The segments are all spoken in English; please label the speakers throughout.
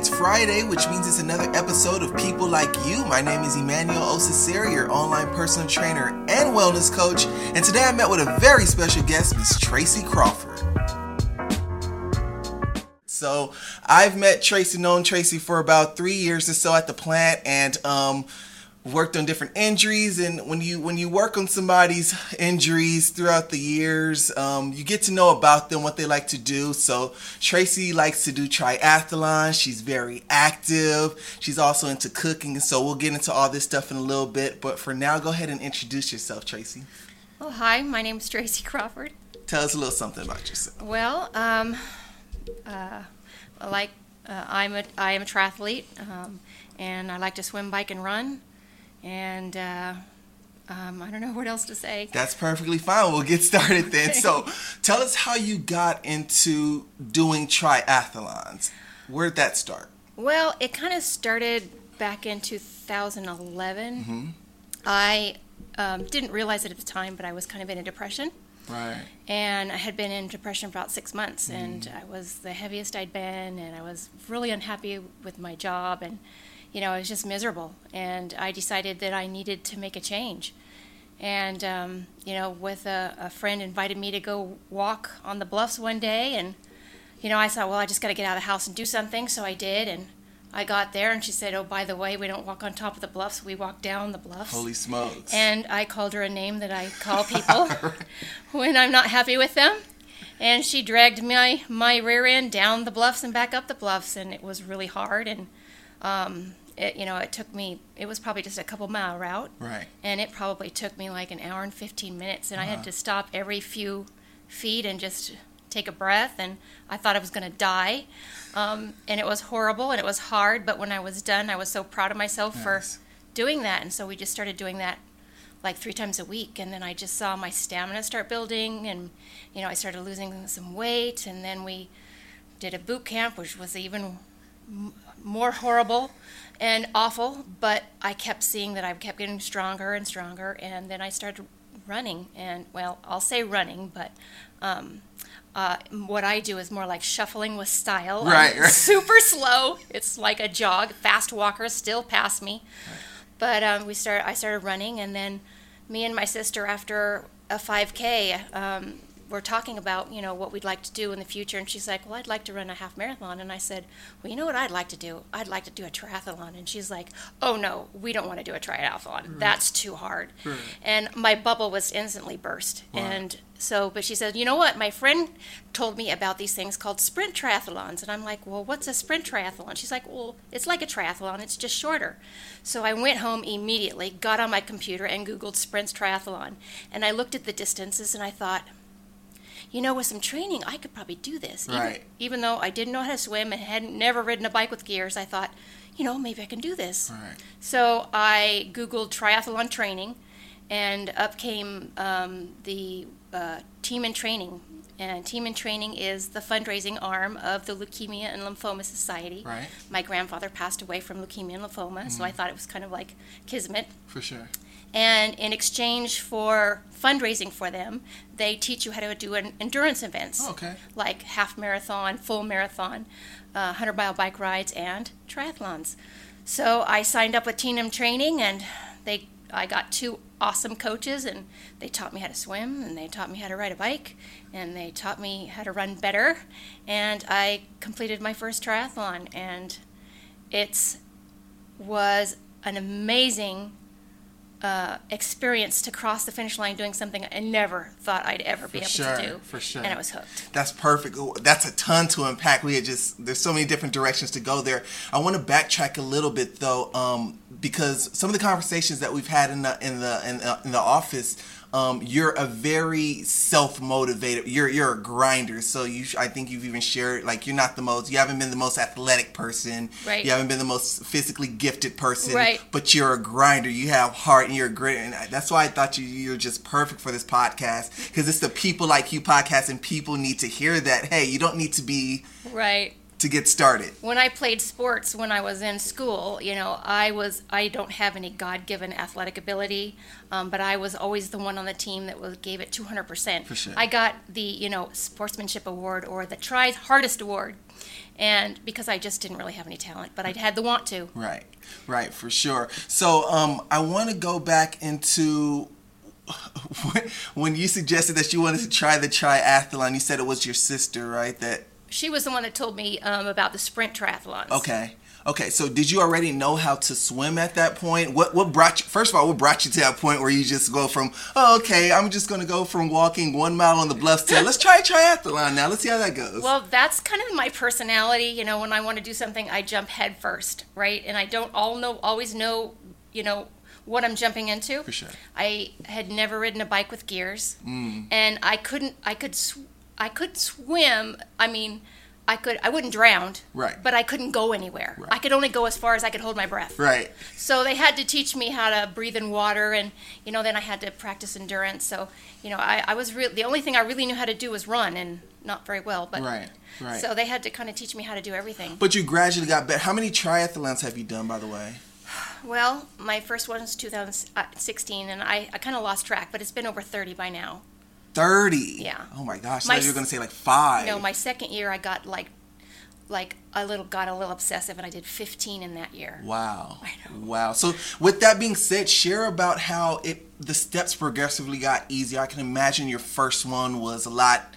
Speaker 1: It's Friday, which means it's another episode of People Like You. My name is Emmanuel Osiseri, your online personal trainer and wellness coach. And today I met with a very special guest, Miss Tracy Crawford. So I've met Tracy, known Tracy for about three years or so at the plant, and um, worked on different injuries and when you when you work on somebody's injuries throughout the years um, you get to know about them what they like to do. So tracy likes to do triathlon she's very active. She's also into cooking so we'll get into all this stuff in a little bit. But for now go ahead and introduce yourself tracy.
Speaker 2: Well hi my name is tracy crawford.
Speaker 1: Tell us a little something about yourself.
Speaker 2: Well um, uh, like uh, i'm a i am a triathlete um, and i like to swim bike and run and uh, um, I don't know what else to say.
Speaker 1: That's perfectly fine. We'll get started then. so, tell us how you got into doing triathlons. Where did that start?
Speaker 2: Well, it kind of started back in 2011. Mm-hmm. I um, didn't realize it at the time, but I was kind of in a depression.
Speaker 1: Right.
Speaker 2: And I had been in depression for about six months, mm. and I was the heaviest I'd been, and I was really unhappy with my job, and you know, I was just miserable. And I decided that I needed to make a change. And, um, you know, with a, a, friend invited me to go walk on the bluffs one day. And, you know, I thought, well, I just got to get out of the house and do something. So I did. And I got there and she said, oh, by the way, we don't walk on top of the bluffs. We walk down the bluffs.
Speaker 1: Holy smokes.
Speaker 2: And I called her a name that I call people when I'm not happy with them. And she dragged my, my rear end down the bluffs and back up the bluffs. And it was really hard. And, um, it, you know, it took me, it was probably just a couple mile route.
Speaker 1: Right.
Speaker 2: And it probably took me like an hour and 15 minutes. And uh-huh. I had uh-huh. to stop every few feet and just take a breath. And I thought I was going to die. Um, and it was horrible and it was hard. But when I was done, I was so proud of myself nice. for doing that. And so we just started doing that like three times a week. And then I just saw my stamina start building. And, you know, I started losing some weight. And then we did a boot camp, which was even more horrible and awful, but I kept seeing that I kept getting stronger and stronger, and then I started running. And well, I'll say running, but um, uh, what I do is more like shuffling with style.
Speaker 1: Right, right.
Speaker 2: Super slow. It's like a jog. Fast walkers still pass me, right. but um, we started. I started running, and then me and my sister after a 5K. Um, we're talking about you know what we'd like to do in the future and she's like well i'd like to run a half marathon. And i said well you know what i'd like to do? I'd like to do a triathlon. And she's like oh no we don't want to do a triathlon. Mm. that's too hard. Mm. and my bubble was instantly burst. Wow. and so but she said you know what? My friend told me about these things called sprint triathlons. And i'm like well what's a sprint triathlon? She's like well it's like a triathlon. It's just shorter. So i went home immediately got on my computer and googled sprints triathlon. And i looked at the distances and i thought you know, with some training, I could probably do this.
Speaker 1: Right.
Speaker 2: Even, even though I didn't know how to swim and had never ridden a bike with gears, I thought, you know, maybe I can do this.
Speaker 1: Right.
Speaker 2: So I Googled triathlon training, and up came um, the uh, Team in Training. And Team in Training is the fundraising arm of the Leukemia and Lymphoma Society.
Speaker 1: Right.
Speaker 2: My grandfather passed away from leukemia and lymphoma, mm-hmm. so I thought it was kind of like kismet.
Speaker 1: For sure.
Speaker 2: And in exchange for fundraising for them, they teach you how to do an endurance events.
Speaker 1: Oh, okay.
Speaker 2: Like half marathon, full marathon, uh, 100 mile bike rides, and triathlons. So I signed up with Team Training, and they I got two awesome coaches, and they taught me how to swim, and they taught me how to ride a bike, and they taught me how to run better. And I completed my first triathlon, and it was an amazing uh, experience to cross the finish line doing something I never thought I'd ever
Speaker 1: for
Speaker 2: be able
Speaker 1: sure,
Speaker 2: to do.
Speaker 1: For sure.
Speaker 2: And I was hooked.
Speaker 1: That's perfect. That's a ton to unpack. We had just, there's so many different directions to go there. I want to backtrack a little bit though, um, because some of the conversations that we've had in the, in the, in the, in the office, um, you're a very self-motivated you're you're a grinder. So you i think you've even shared like you're not the most you haven't been the most athletic person.
Speaker 2: Right.
Speaker 1: You haven't been the most physically gifted person
Speaker 2: right.
Speaker 1: but you're a grinder. You have heart and you're a grit and that's why i thought you you're just perfect for this podcast because it's the people like you podcast and people need to hear that hey you don't need to be
Speaker 2: right
Speaker 1: to get started?
Speaker 2: When I played sports when I was in school, you know, I was I don't have any God-given athletic ability, um, but I was always the one on the team that was, gave it 200%.
Speaker 1: For sure.
Speaker 2: I got the you know sportsmanship award or the try hardest award, and because I just didn't really have any talent, but I had the want to.
Speaker 1: Right, right, for sure. So um, I want to go back into when you suggested that you wanted to try the triathlon. You said it was your sister, right? That
Speaker 2: she was the one that told me um, about the sprint triathlons.
Speaker 1: Okay. Okay, so did you already know how to swim at that point? What what brought you first of all, what brought you to that point where you just go from, oh, okay, I'm just gonna go from walking one mile on the bluffs to let's try a triathlon now. Let's see how that goes.
Speaker 2: Well, that's kind of my personality. You know, when I want to do something, I jump head first, right? And I don't all know always know, you know, what I'm jumping into.
Speaker 1: For sure.
Speaker 2: I had never ridden a bike with gears,
Speaker 1: Mm.
Speaker 2: and I couldn't. I could. Sw- I could swim. I mean, I could. I wouldn't drown.
Speaker 1: Right.
Speaker 2: But I couldn't go anywhere.
Speaker 1: Right.
Speaker 2: I could only go as far as I could hold my breath.
Speaker 1: Right.
Speaker 2: So they had to teach me how to breathe in water, and you know, then I had to practice endurance. So you know, I, I was real. The only thing I really knew how to do was run, and not very well. But
Speaker 1: Right. Right.
Speaker 2: so they had to kind of teach me how to do everything.
Speaker 1: But you gradually got better. How many triathlons have you done, by the way?
Speaker 2: Well, my first one was 2016, and I, I kind of lost track, but it's been over 30 by now.
Speaker 1: 30.
Speaker 2: Yeah.
Speaker 1: Oh my gosh.
Speaker 2: My
Speaker 1: I thought you were
Speaker 2: s-
Speaker 1: going to say like five.
Speaker 2: No, my second year I got like, like a little got a little obsessive, and I did 15 in that year.
Speaker 1: Wow. Wow. So with that being said, share about how it the steps progressively got easier. I can imagine your first one was a lot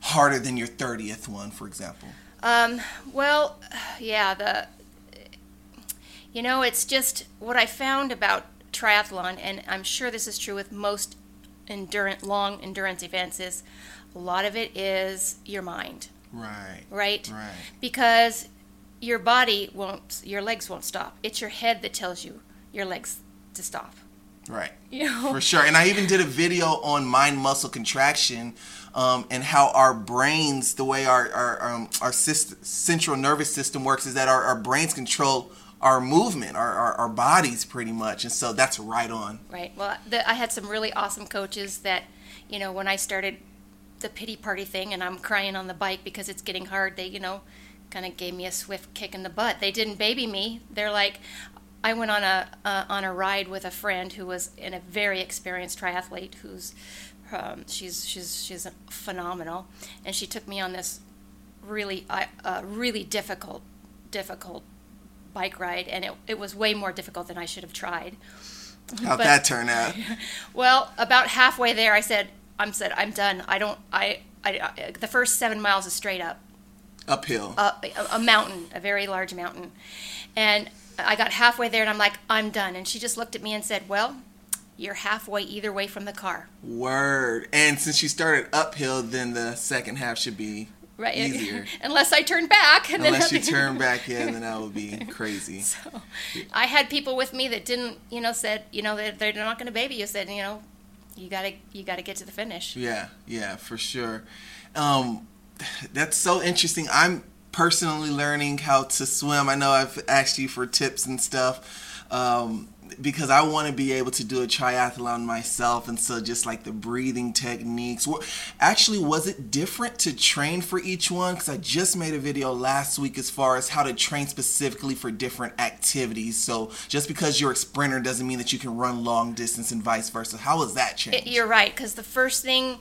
Speaker 1: harder than your 30th one, for example.
Speaker 2: Um, well, yeah, the, you know, it's just what I found about triathlon, and I'm sure this is true with most endurance, long endurance events, is a lot of it is your mind,
Speaker 1: Right.
Speaker 2: right?
Speaker 1: Right.
Speaker 2: Because your body won't, your legs won't stop. It's your head that tells you your legs to stop.
Speaker 1: Right.
Speaker 2: You know?
Speaker 1: For sure. And I even did a video on mind muscle contraction um, and how our brains, the way our, our, um, our syst- central nervous system works, is that our, our brains control our movement, our, our, our bodies pretty much. And so that's right on.
Speaker 2: Right. Well, the, I had some really awesome coaches that, you know, when I started the pity party thing and I'm crying on the bike because it's getting hard, they, you know, kind of gave me a swift kick in the butt. They didn't baby me. They're like, I went on a uh, on a ride with a friend who was in a very experienced triathlete who's um, she's she's she's phenomenal, and she took me on this really uh, uh, really difficult difficult bike ride, and it, it was way more difficult than I should have tried.
Speaker 1: How'd
Speaker 2: But-
Speaker 1: that turn out?
Speaker 2: Well, about halfway there, I said, "I'm said I'm done. I don't. I. I. I the first seven miles is straight up,
Speaker 1: Uphill.
Speaker 2: a, a, a mountain, a very large mountain, and I got halfway there, and I'm like, I'm done. And she just looked at me and said, "Well, you're halfway either way from the car,
Speaker 1: Word. And since you started uphill, then the second half should be
Speaker 2: right?
Speaker 1: easier.
Speaker 2: Unless I turn back, and
Speaker 1: Unless
Speaker 2: then
Speaker 1: you turn back in, then that would be crazy.
Speaker 2: So, I had people with me that didn't, you know, said, you know, they're, they're not going to baby you. Said, you know, you gotta you gotta get to the finish.
Speaker 1: Yeah, yeah, for sure. Um, that's so interesting. I'm personally learning how to swim. I know I've asked you for tips and stuff um, because I want to be able to do a triathlon myself, and so just like the breathing techniques. Actually, was it different to train for each one? Because I just made a video last week as far as how to train specifically for different activities. So just because you're a sprinter doesn't mean that you can run long distance and vice versa. How was that changed?
Speaker 2: It, you're right, because the first thing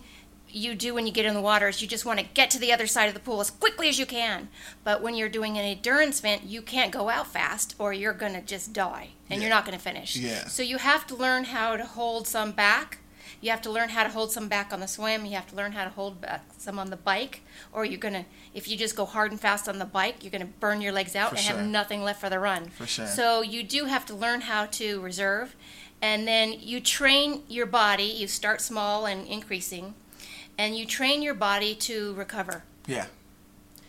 Speaker 2: you do when you get in the water is you just want to get to the other side of the pool as quickly as you can. But when you're doing an endurance event, you can't go out fast or you're going to just die and you're not going to finish.
Speaker 1: Yeah.
Speaker 2: So you have to learn how to hold some back. You have to learn how to hold some back on the swim. You have to learn how to hold back some on the bike, or you're gonna. If you just go hard and fast on the bike, you're gonna burn your legs out
Speaker 1: For
Speaker 2: and
Speaker 1: sure.
Speaker 2: have nothing left for the run.
Speaker 1: For sure.
Speaker 2: So you do have to learn how to reserve, and then you train your body. You start small and increasing, and you train your body to recover.
Speaker 1: Yeah.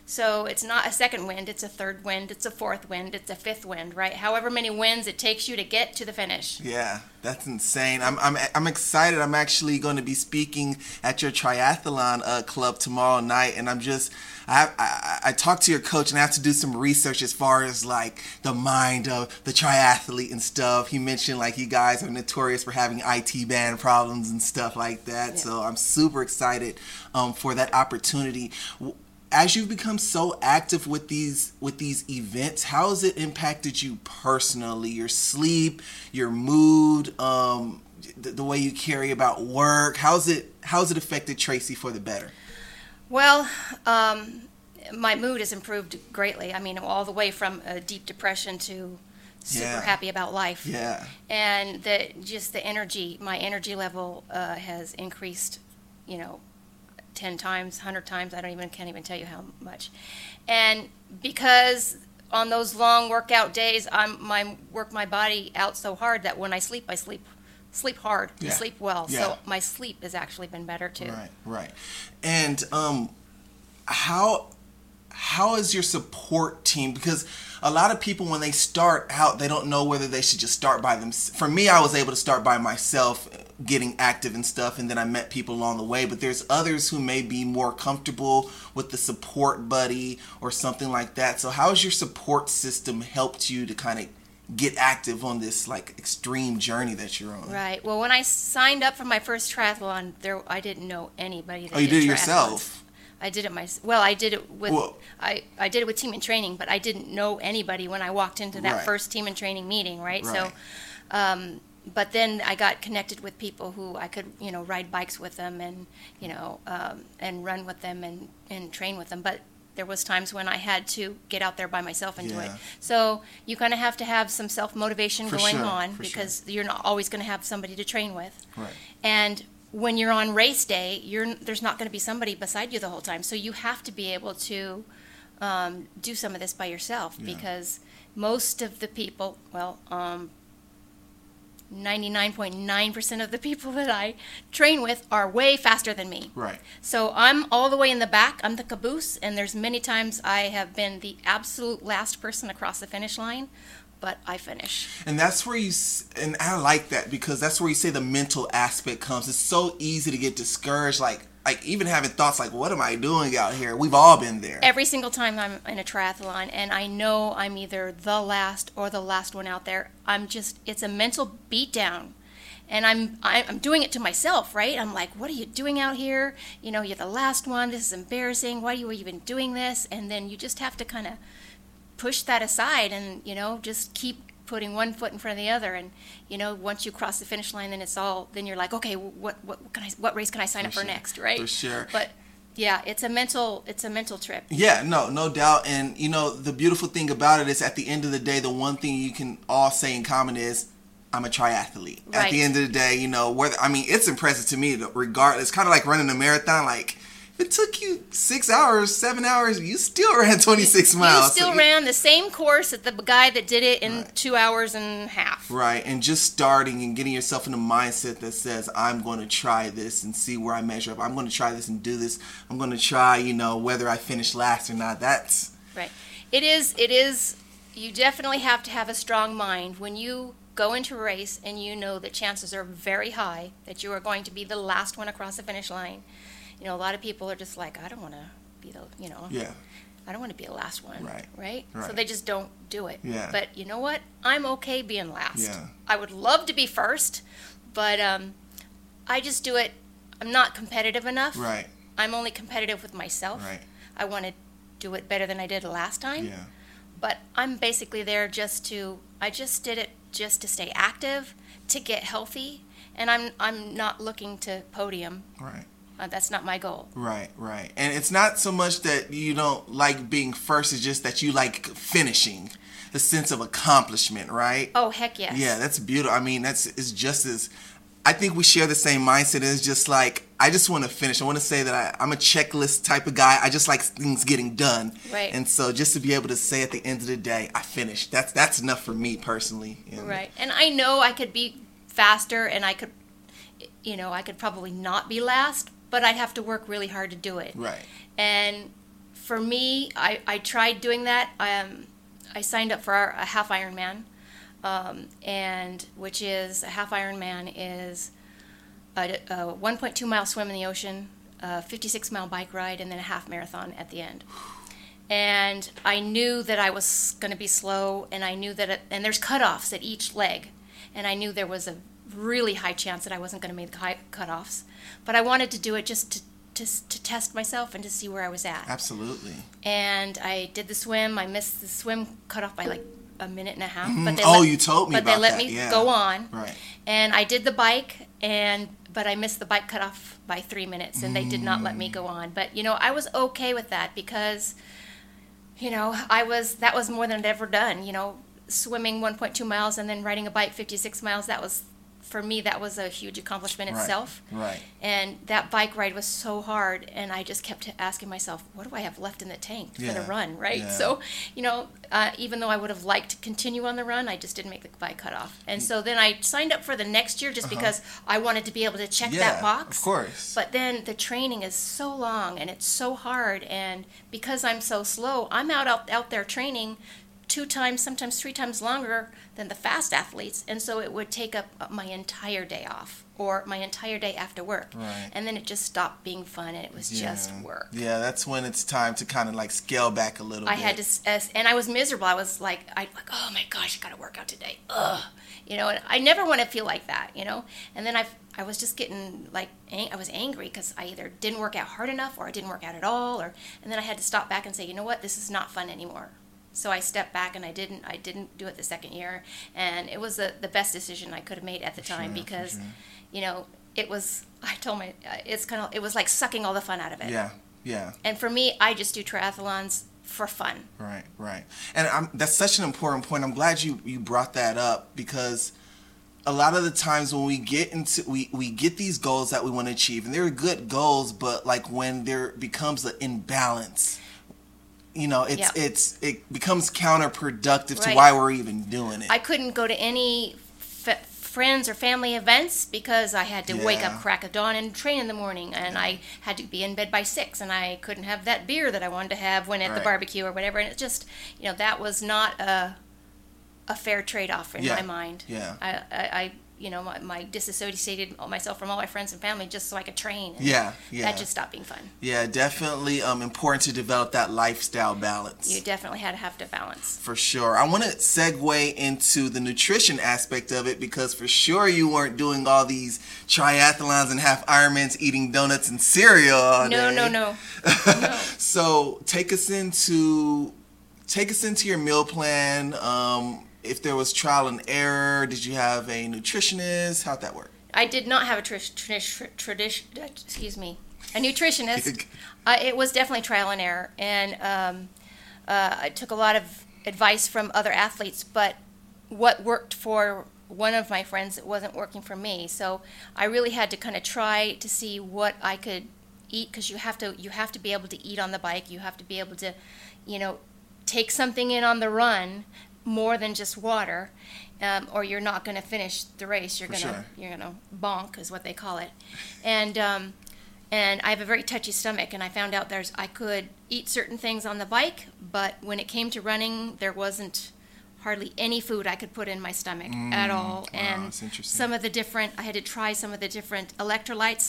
Speaker 2: So it's not a second wind, it's a third wind, it's a fourth wind, it's a fifth wind, right? However many winds it takes you to get to the finish.
Speaker 1: Yeah, that's insane. I'm I'm I'm excited. I'm actually going to be speaking at your triathlon uh, club tomorrow night, and I'm just I, I I talked to your coach, and I have to do some research as far as like the mind of the triathlete and stuff. He mentioned like you guys are notorious for having IT band problems and stuff like that.
Speaker 2: Yeah.
Speaker 1: So I'm super excited um, for that opportunity. As you've become so active with these with these events how has it impacted you personally your sleep your mood um the, the way you carry about work how's it how's it affected tracy for the better
Speaker 2: Well, um, my mood has improved greatly. I mean, all the way from a deep depression to super
Speaker 1: Yeah.
Speaker 2: happy about life.
Speaker 1: Yeah.
Speaker 2: And the just the energy, my energy level uh, has increased, you know, ten times, hundred times. I don't even can't even tell you how much. And because on those long workout days, I'm my work my body out so hard that when I sleep, I sleep sleep hard, I
Speaker 1: Yeah.
Speaker 2: sleep well.
Speaker 1: Yeah.
Speaker 2: So my sleep has actually been better too.
Speaker 1: Right, right. And um, how how is your support team? Because a lot of people, when they start out, they don't know whether they should just start by them. For me, I was able to start by myself, getting active and stuff, and then I met people along the way. But there's others who may be more comfortable with the support buddy or something like that. So, how has your support system helped you to kind of get active on this like extreme journey that you're on?
Speaker 2: Right. Well, when I signed up for my first triathlon, there I didn't know anybody. That
Speaker 1: Oh, you did it
Speaker 2: triathlons.
Speaker 1: yourself.
Speaker 2: I did it my well. I did it with I, I did it with team and training, but I didn't know anybody when I walked into that
Speaker 1: Right.
Speaker 2: first team and training meeting. Right.
Speaker 1: Right.
Speaker 2: So, um, but then I got connected with people who I could you know ride bikes with them and you know um, and run with them and and train with them. But there was times when I had to get out there by myself and do it. So you kind of have to have some self motivation going
Speaker 1: sure,
Speaker 2: on
Speaker 1: for sure.
Speaker 2: because you're not always going to have somebody to train with.
Speaker 1: Right.
Speaker 2: And when you're on race day, you're there's not going to be somebody beside you the whole time. So you have to be able to um, do some of this by yourself
Speaker 1: Yeah.
Speaker 2: because most of the people, well, um, 99.9% of the people that I train with are way faster than me.
Speaker 1: Right.
Speaker 2: So I'm all the way in the back. I'm the caboose, and there's many times I have been the absolute last person across the finish line, but I finish.
Speaker 1: And that's where you, and I like that because that's where you say the mental aspect comes. It's so easy to get discouraged, like, like even having thoughts like, "What am I doing out here?" We've all been there.
Speaker 2: every single time I'm in a triathlon and I know I'm either the last or the last one out there, I'm just it's a mental beatdown. And I'm I'm doing it to myself, right? I'm like, "What are you doing out here? You know, you're the last one. This is embarrassing. Why are you even doing this?" And then you just have to kind of push that aside and, you know, just keep putting one foot in front of the other and you know once you cross the finish line then it's all then you're like okay what what, what can I what race can I sign
Speaker 1: For
Speaker 2: up for
Speaker 1: sure.
Speaker 2: next right
Speaker 1: For sure.
Speaker 2: but yeah it's a mental it's a mental trip
Speaker 1: Yeah, no, no doubt. And you know, the beautiful thing about it is, at the end of the day, the one thing you can all say in common is, I'm a triathlete. At the end of the day, you know, whether I mean, it's impressive to me. Regardless, kind of like running a marathon. Like, it took you six hours, seven hours, you still ran 26 miles.
Speaker 2: You still
Speaker 1: So
Speaker 2: ran the same course that the guy that did it in
Speaker 1: Right.
Speaker 2: two hours and a half.
Speaker 1: Right, and just starting and getting yourself in a mindset that says, I'm going to try this and see where I measure up. I'm going to try this and do this. I'm going to try, you know, whether I finish last or not. That's,
Speaker 2: Right. It is. It is. You definitely have to have a strong mind when you go into a race and you know that chances are very high that you are going to be the last one across the finish line. You know, a lot of people are just like, I don't want to be the, you know,
Speaker 1: yeah,
Speaker 2: I don't want to be the last one.
Speaker 1: Right.
Speaker 2: Right. So they just don't do it.
Speaker 1: Yeah.
Speaker 2: But you know what? I'm okay being last.
Speaker 1: Yeah.
Speaker 2: I would love to be first, but um, I just do it. I'm not competitive enough.
Speaker 1: right,
Speaker 2: I'm only competitive with myself.
Speaker 1: right,
Speaker 2: I want to do it better than I did last time.
Speaker 1: yeah,
Speaker 2: But I'm basically there just to. I just did it just to stay active, to get healthy, and I'm I'm not looking to podium.
Speaker 1: right.
Speaker 2: Uh, that's not my goal.
Speaker 1: Right, right. And it's not so much that you don't like being first, it's just that you like finishing. The sense of accomplishment, right?
Speaker 2: Oh heck yes.
Speaker 1: Yeah, that's beautiful. I mean, that's it's just as I think we share the same mindset. It's just like I just want to finish. I want to say that I, I'm a checklist type of guy. I just like things getting done.
Speaker 2: Right.
Speaker 1: And so just to be able to say at the end of the day, I finished. That's that's enough for me personally.
Speaker 2: Right. And I know I could be faster, and I could, you know, I could probably not be last, but I'd have to work really hard to do it.
Speaker 1: Right.
Speaker 2: And for me, I, I tried doing that. Um, I signed up for a half Ironman, um, and which is a half Ironman is a, a 1.2 mile swim in the ocean, a 56 mile bike ride, and then a half marathon at the end. And I knew that I was going to be slow, and I knew that, it, and there's cutoffs at each leg, and I knew there was a really high chance that I wasn't going to make the high cutoffs. But I wanted to do it just to, to, to test myself and to see where I was at.
Speaker 1: Absolutely.
Speaker 2: And I did the swim. I missed the swim cutoff by like a minute and a half. But mm-hmm. they
Speaker 1: Oh,
Speaker 2: let,
Speaker 1: you told me
Speaker 2: But they let
Speaker 1: that,
Speaker 2: me
Speaker 1: yeah.
Speaker 2: go on.
Speaker 1: Right.
Speaker 2: And I did the bike, and but I missed the bike cutoff by three minutes, and they did not let me mm. go on. But you know, I was okay with that because, you know, I was that was more than I'd ever done. You know, swimming 1.2 miles and then riding a bike 56 miles. That was for me that was a huge accomplishment
Speaker 1: Right,
Speaker 2: itself.
Speaker 1: right.
Speaker 2: And that bike ride was so hard, and I just kept asking myself, what do I have left in the tank for the run, right?
Speaker 1: yeah.
Speaker 2: So, you know, uh, even though I would have liked to continue on the run, I just didn't make the bike cutoff. And so then I signed up for the next year just because I wanted to be able to check
Speaker 1: Uh-huh. Yeah,
Speaker 2: that box.
Speaker 1: of course.
Speaker 2: But then the training is so long and it's so hard, and because I'm so slow, I'm out out, out there training two times, sometimes three times longer than the fast athletes, and so it would take up uh, my entire day off or my entire day after work,
Speaker 1: Right.
Speaker 2: and then it just stopped being fun and it was just work.
Speaker 1: Yeah, that's when it's time to kind of like scale back a little
Speaker 2: I
Speaker 1: bit.
Speaker 2: had to, s- and I was miserable. I was like, I like, oh my gosh, I got to work out today. Ugh, you know. And I never want to feel like that, you know. And then I, I was just getting like, I was angry because I either didn't work out hard enough or I didn't work out at all, or and then I had to stop back and say, you know what, this is not fun anymore. So I stepped back and I didn't, I didn't do it the second year, and it was the the best decision I could have made at the time
Speaker 1: sure,
Speaker 2: because,
Speaker 1: sure.
Speaker 2: you know, it was. I told my, it's kind of, it was like sucking all the fun out of it.
Speaker 1: Yeah, yeah.
Speaker 2: And for me, I just do triathlons for fun.
Speaker 1: Right, right. And I'm, that's such an important point. I'm glad you, you brought that up because a lot of the times when we get into we, we get these goals that we want to achieve and they're good goals, but like when there becomes an imbalance, you know, it's
Speaker 2: Yeah.
Speaker 1: it's it becomes counterproductive to why we're even doing it.
Speaker 2: I couldn't go to any f- friends or family events because I had to wake up crack of dawn and train in the morning, and I had to be in bed by six, and I couldn't have that beer that I wanted to have when at the barbecue or whatever. And it just, you know, that was not a a fair trade off in
Speaker 1: Yeah.
Speaker 2: my mind.
Speaker 1: Yeah.
Speaker 2: I, I, I you know, my, my disassociated myself from all my friends and family just so I could train. and
Speaker 1: Yeah, yeah.
Speaker 2: That just stopped being fun.
Speaker 1: yeah, definitely um, important to develop that lifestyle balance.
Speaker 2: You definitely had to have to balance.
Speaker 1: For sure. I want to segue into the nutrition aspect of it because for sure you weren't doing all these triathlons and half Ironmans eating donuts and cereal all
Speaker 2: No,
Speaker 1: day.
Speaker 2: no, no. no.
Speaker 1: So take us into take us into your meal plan. Um, if there was trial and error, did you have a nutritionist? How'd that work?
Speaker 2: I did not have a tr- tr- tr-. Excuse me, a nutritionist. uh, it was definitely trial and error, and um, uh, I took a lot of advice from other athletes. But what worked for one of my friends, it wasn't working for me. So I really had to kind of try to see what I could eat because you have to you have to be able to eat on the bike. You have to be able to, you know, take something in on the run more than just water, um, or you're not going to finish the race. You're gonna
Speaker 1: sure.
Speaker 2: you're gonna bonk is what they call it, and um, and I have a very touchy stomach, and I found out there's I could eat certain things on the bike, but when it came to running, there wasn't hardly any food I could put in my stomach at all,
Speaker 1: Mm, wow,
Speaker 2: and some of the different I had to try some of the different electrolytes.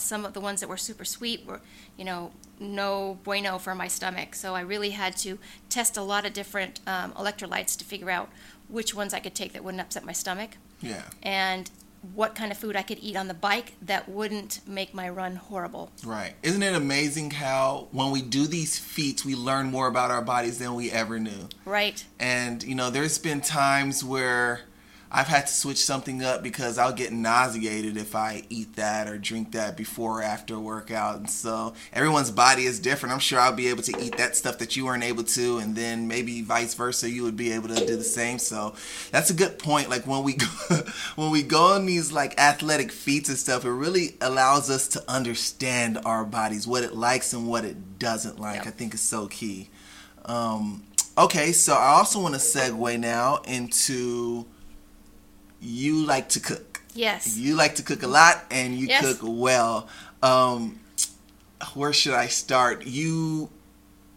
Speaker 2: Some of the ones that were super sweet were, you know, no bueno for my stomach. So I really had to test a lot of different um, electrolytes to figure out which ones I could take that wouldn't upset my stomach
Speaker 1: Yeah.
Speaker 2: and what kind of food I could eat on the bike that wouldn't make my run horrible.
Speaker 1: Right. Isn't it amazing how when we do these feats, we learn more about our bodies than we ever knew?
Speaker 2: Right.
Speaker 1: And you know, there's been times where I've had to switch something up because I'll get nauseated if I eat that or drink that before or after a workout. And so everyone's body is different. I'm sure I'll be able to eat that stuff that you weren't able to, and then maybe vice versa, you would be able to do the same. So that's a good point. Like when we go, when we go on these like athletic feats and stuff, it really allows us to understand our bodies, what it likes and what it doesn't like. I think is so key. Um, okay, so I also want to segue now into you like to cook.
Speaker 2: Yes.
Speaker 1: You like to cook a lot and you
Speaker 2: Yes.
Speaker 1: cook well. Um, where should I start? You,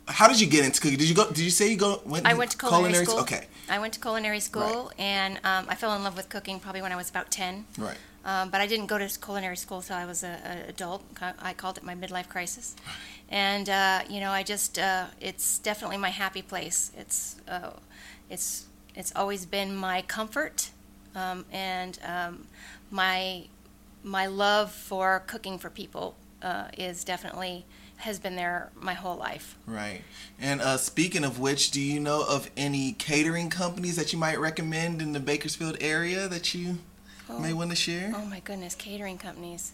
Speaker 1: how did you get into cooking? Did you go? Did you say you go? Went
Speaker 2: I went to culinary school.
Speaker 1: Okay,
Speaker 2: I went to culinary school, and um, I fell in love with cooking probably when I was about ten.
Speaker 1: right.
Speaker 2: Um, but I didn't go to culinary school until I was a, a adult. I called it my midlife crisis, and uh, you know, I just uh, it's definitely my happy place. It's uh, it's it's always been my comfort, um, and um, my my love for cooking for people uh, is definitely has been there my whole life.
Speaker 1: Right. And uh, speaking of which, do you know of any catering companies that you might recommend in the Bakersfield area that you you may want to share?
Speaker 2: Oh my goodness, catering companies.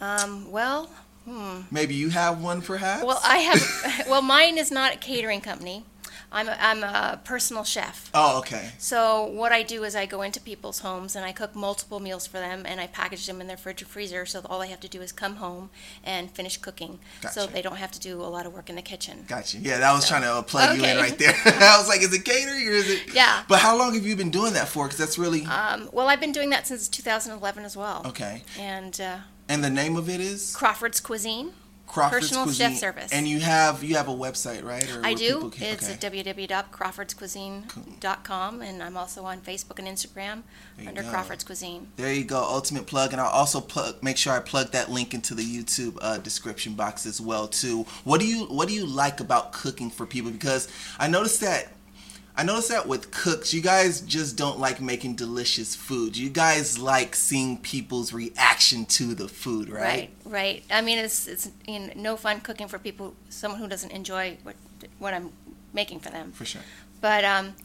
Speaker 2: Um, well, hmm.
Speaker 1: Maybe you have one, perhaps.
Speaker 2: Well, I have. well, mine is not a catering company. I'm a, I'm a personal chef.
Speaker 1: Oh, okay.
Speaker 2: So what I do is I go into people's homes and I cook multiple meals for them and I package them in their fridge or freezer so all they have to do is come home and finish cooking. So they don't have to do a lot of work in the kitchen.
Speaker 1: Gotcha. Yeah, that was
Speaker 2: So-
Speaker 1: trying to uh, plug you in right there. I was like, is it catering or is it?
Speaker 2: Yeah.
Speaker 1: But how long have you been doing that for? Because that's really
Speaker 2: Um, well, I've been doing that since 2011 as well.
Speaker 1: okay.
Speaker 2: And uh,
Speaker 1: And the name of it is
Speaker 2: Crawford's Cuisine.
Speaker 1: Crawford's
Speaker 2: Personal
Speaker 1: Cuisine.
Speaker 2: chef service.
Speaker 1: And you have you have a website, right? Or
Speaker 2: I do.
Speaker 1: can-
Speaker 2: It's
Speaker 1: okay.
Speaker 2: at www.crawfordscuisine.com, and I'm also on Facebook and Instagram under
Speaker 1: go.
Speaker 2: Crawford's Cuisine.
Speaker 1: There you go, ultimate plug, and I'll also plug, make sure I plug that link into the YouTube uh, description box as well too. What do you What do you like about cooking for people? Because I noticed that I noticed that with cooks, you guys just don't like making delicious food. You guys like seeing people's reaction to the food, right?
Speaker 2: Right, right. I mean, it's it's you know, no fun cooking for people, someone who doesn't enjoy what what I'm making for them.
Speaker 1: For sure.
Speaker 2: But um,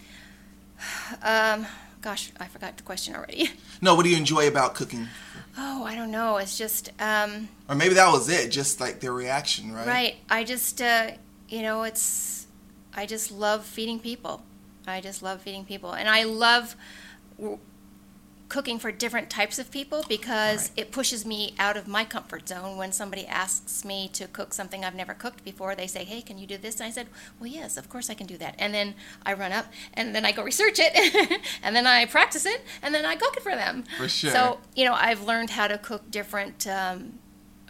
Speaker 2: um, gosh, I forgot the question already.
Speaker 1: No, what do you enjoy about cooking?
Speaker 2: Oh, I don't know. It's just um,
Speaker 1: Or maybe that was it, just like their reaction, right?
Speaker 2: right. I just uh, you know, it's I just love feeding people. I just love feeding people, and I love w- cooking for different types of people because
Speaker 1: Right.
Speaker 2: it pushes me out of my comfort zone. When somebody asks me to cook something I've never cooked before, they say, "Hey, can you do this?" And I said, "Well, yes, of course I can do that." And then I run up, and then I go research it, and then I practice it, and then I cook it for them.
Speaker 1: For sure.
Speaker 2: So you know, I've learned how to cook different um,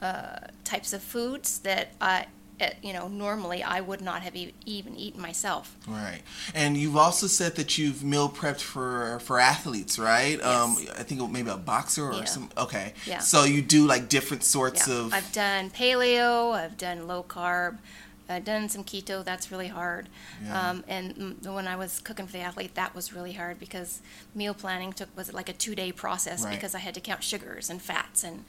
Speaker 2: uh, types of foods that I. uh, You know, normally I would not have e- even eaten myself.
Speaker 1: Right. And you've also said that you've meal prepped for for athletes, right? Um I think maybe a boxer or
Speaker 2: Yeah.
Speaker 1: some okay.
Speaker 2: Yeah.
Speaker 1: So you do like different sorts
Speaker 2: Yeah,
Speaker 1: of
Speaker 2: I've done paleo. I've done low carb. I've done some keto. That's really hard.
Speaker 1: Yeah.
Speaker 2: Um, and when I was cooking for the athlete, that was really hard because meal planning took was like a two day process
Speaker 1: Right.
Speaker 2: because I had to count sugars and fats and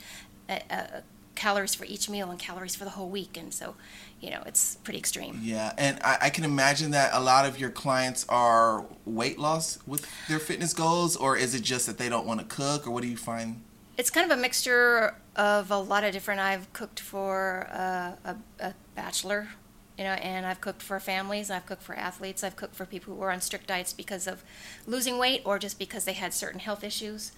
Speaker 2: uh, uh, calories for each meal and calories for the whole week. And so, you know, it's pretty extreme.
Speaker 1: Yeah, and I, I can imagine that a lot of your clients are weight loss with their fitness goals, or is it just that they don't want to cook, or what do you find?
Speaker 2: It's kind of a mixture of a lot of different. I've cooked for uh, a, a bachelor, you know, and I've cooked for families. I've cooked for athletes. I've cooked for people who were on strict diets because of losing weight or just because they had certain health issues.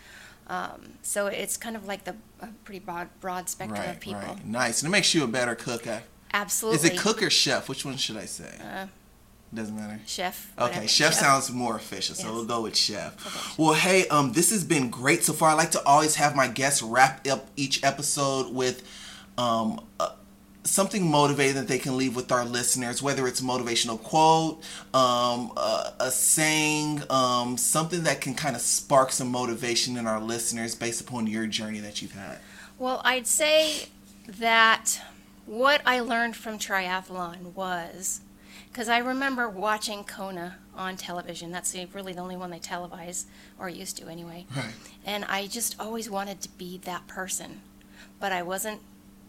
Speaker 2: Um, so it's kind of like the a pretty broad broad spectrum
Speaker 1: Right,
Speaker 2: of people.
Speaker 1: right, nice, and it makes you a better cook. eh?
Speaker 2: Absolutely.
Speaker 1: Is it cook or chef? Which one should I say?
Speaker 2: Uh,
Speaker 1: Doesn't matter.
Speaker 2: chef.
Speaker 1: Okay,
Speaker 2: whatever.
Speaker 1: chef, sounds more official, so
Speaker 2: Yes.
Speaker 1: we'll go with chef.
Speaker 2: Okay.
Speaker 1: Well, hey, um, this has been great so far. I like to always have my guests wrap up each episode with um, uh, something motivating that they can leave with our listeners, whether it's a motivational quote, um, a, a saying, um, something that can kind of spark some motivation in our listeners based upon your journey that you've had.
Speaker 2: Well, I'd say that what I learned from triathlon was because I remember watching Kona on television. That's the, really the only one they televise, or used to anyway.
Speaker 1: Right.
Speaker 2: And I just always wanted to be that person. But I wasn't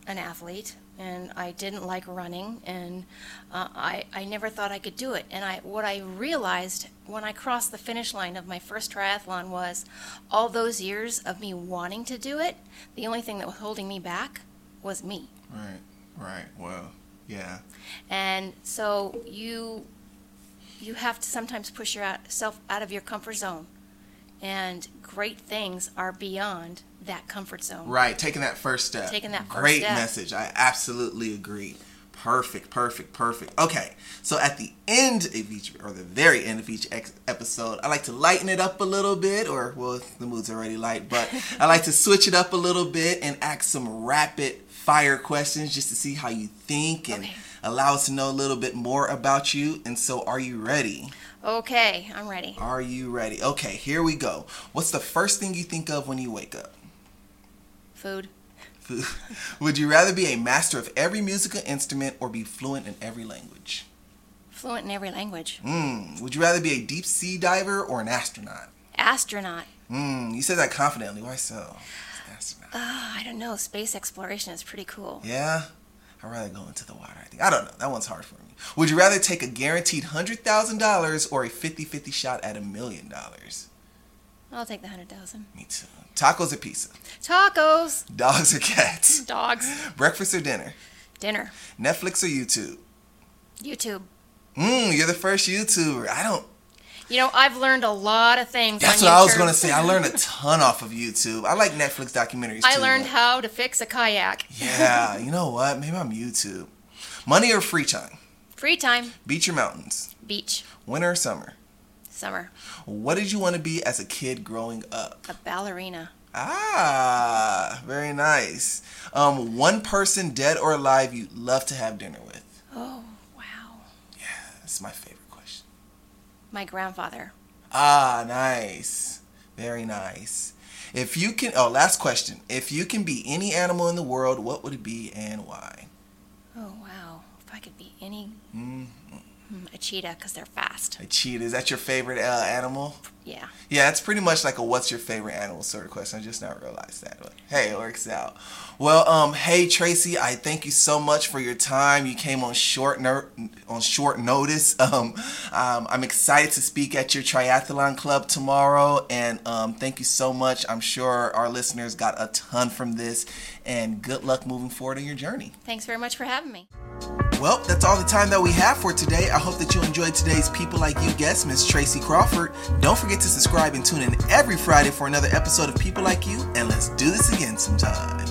Speaker 2: an athlete, and I didn't like running, and uh, I, I never thought I could do it. And I, what I realized when I crossed the finish line of my first triathlon was all those years of me wanting to do it, the only thing that was holding me back was me.
Speaker 1: Right, right. Well, yeah.
Speaker 2: And so you you have to sometimes push yourself out of your comfort zone. And great things are beyond that comfort zone.
Speaker 1: Right, taking that first step.
Speaker 2: Taking that first
Speaker 1: Great
Speaker 2: step.
Speaker 1: message. I absolutely agree. Perfect, perfect, perfect. Okay, so at the end of each, or the very end of each ex- episode, I like to lighten it up a little bit, or well, the mood's already light, but I like to switch it up a little bit and ask some rapid fire questions just to see how you think and
Speaker 2: Okay.
Speaker 1: allow us to know a little bit more about you. And so, are you ready?
Speaker 2: Okay, I'm ready.
Speaker 1: Are you ready? Okay, here we go. What's the first thing you think of when you wake up?
Speaker 2: Food.
Speaker 1: Would you rather be a master of every musical instrument or be fluent in every language?
Speaker 2: Fluent in every language.
Speaker 1: Mm. Would you rather be a deep sea diver or an astronaut?
Speaker 2: Astronaut.
Speaker 1: Mm. You said that confidently. Why so? Astronaut.
Speaker 2: Uh, I don't know. Space exploration is pretty cool.
Speaker 1: Yeah? I'd rather go into the water, I think. I don't know. That one's hard for me. Would you rather take a guaranteed $100,000 or a 50 50 shot at a million dollars?
Speaker 2: I'll take the hundred thousand.
Speaker 1: Me too. Tacos or pizza?
Speaker 2: Tacos.
Speaker 1: Dogs or cats?
Speaker 2: Dogs.
Speaker 1: Breakfast or dinner?
Speaker 2: Dinner.
Speaker 1: Netflix or YouTube?
Speaker 2: YouTube.
Speaker 1: Mmm, you're the first YouTuber. I don't.
Speaker 2: You know, I've learned a lot of things.
Speaker 1: That's what I was gonna say. I learned a ton off of YouTube. I like Netflix documentaries.
Speaker 2: I
Speaker 1: too,
Speaker 2: learned
Speaker 1: but-
Speaker 2: how to fix a kayak.
Speaker 1: Yeah, you know what? Maybe I'm YouTube. Money or free time?
Speaker 2: Free time.
Speaker 1: Beach or mountains?
Speaker 2: Beach.
Speaker 1: Winter or summer?
Speaker 2: Summer.
Speaker 1: What did you want to be as a kid growing up?
Speaker 2: A ballerina.
Speaker 1: Ah, very nice. Um, one person, dead or alive, you'd love to have dinner with.
Speaker 2: Oh, wow.
Speaker 1: Yeah, that's my favorite question.
Speaker 2: My grandfather.
Speaker 1: Ah, nice. Very nice. If you can, oh, last question. If you can be any animal in the world, what would it be and why?
Speaker 2: Oh, wow. If I could be any.
Speaker 1: Mm,
Speaker 2: Hmm, A cheetah, because they're fast.
Speaker 1: a cheetah. Is that your favorite uh, animal?
Speaker 2: Yeah.
Speaker 1: Yeah, it's pretty much like a what's your favorite animal sort of question. I just not realized that. But hey, it works out. Well, um, hey Tracy, I thank you so much for your time. You came on short ner- on short notice. Um, um, I'm excited to speak at your triathlon club tomorrow, and um, thank you so much. I'm sure our listeners got a ton from this, and good luck moving forward on your journey.
Speaker 2: Thanks very much for having me.
Speaker 1: Well, that's all the time that we have for today. I hope that you enjoyed today's People Like You guest, Miss Tracy Crawford. Don't forget to subscribe and tune in every Friday for another episode of People Like You, and let's do this again sometime.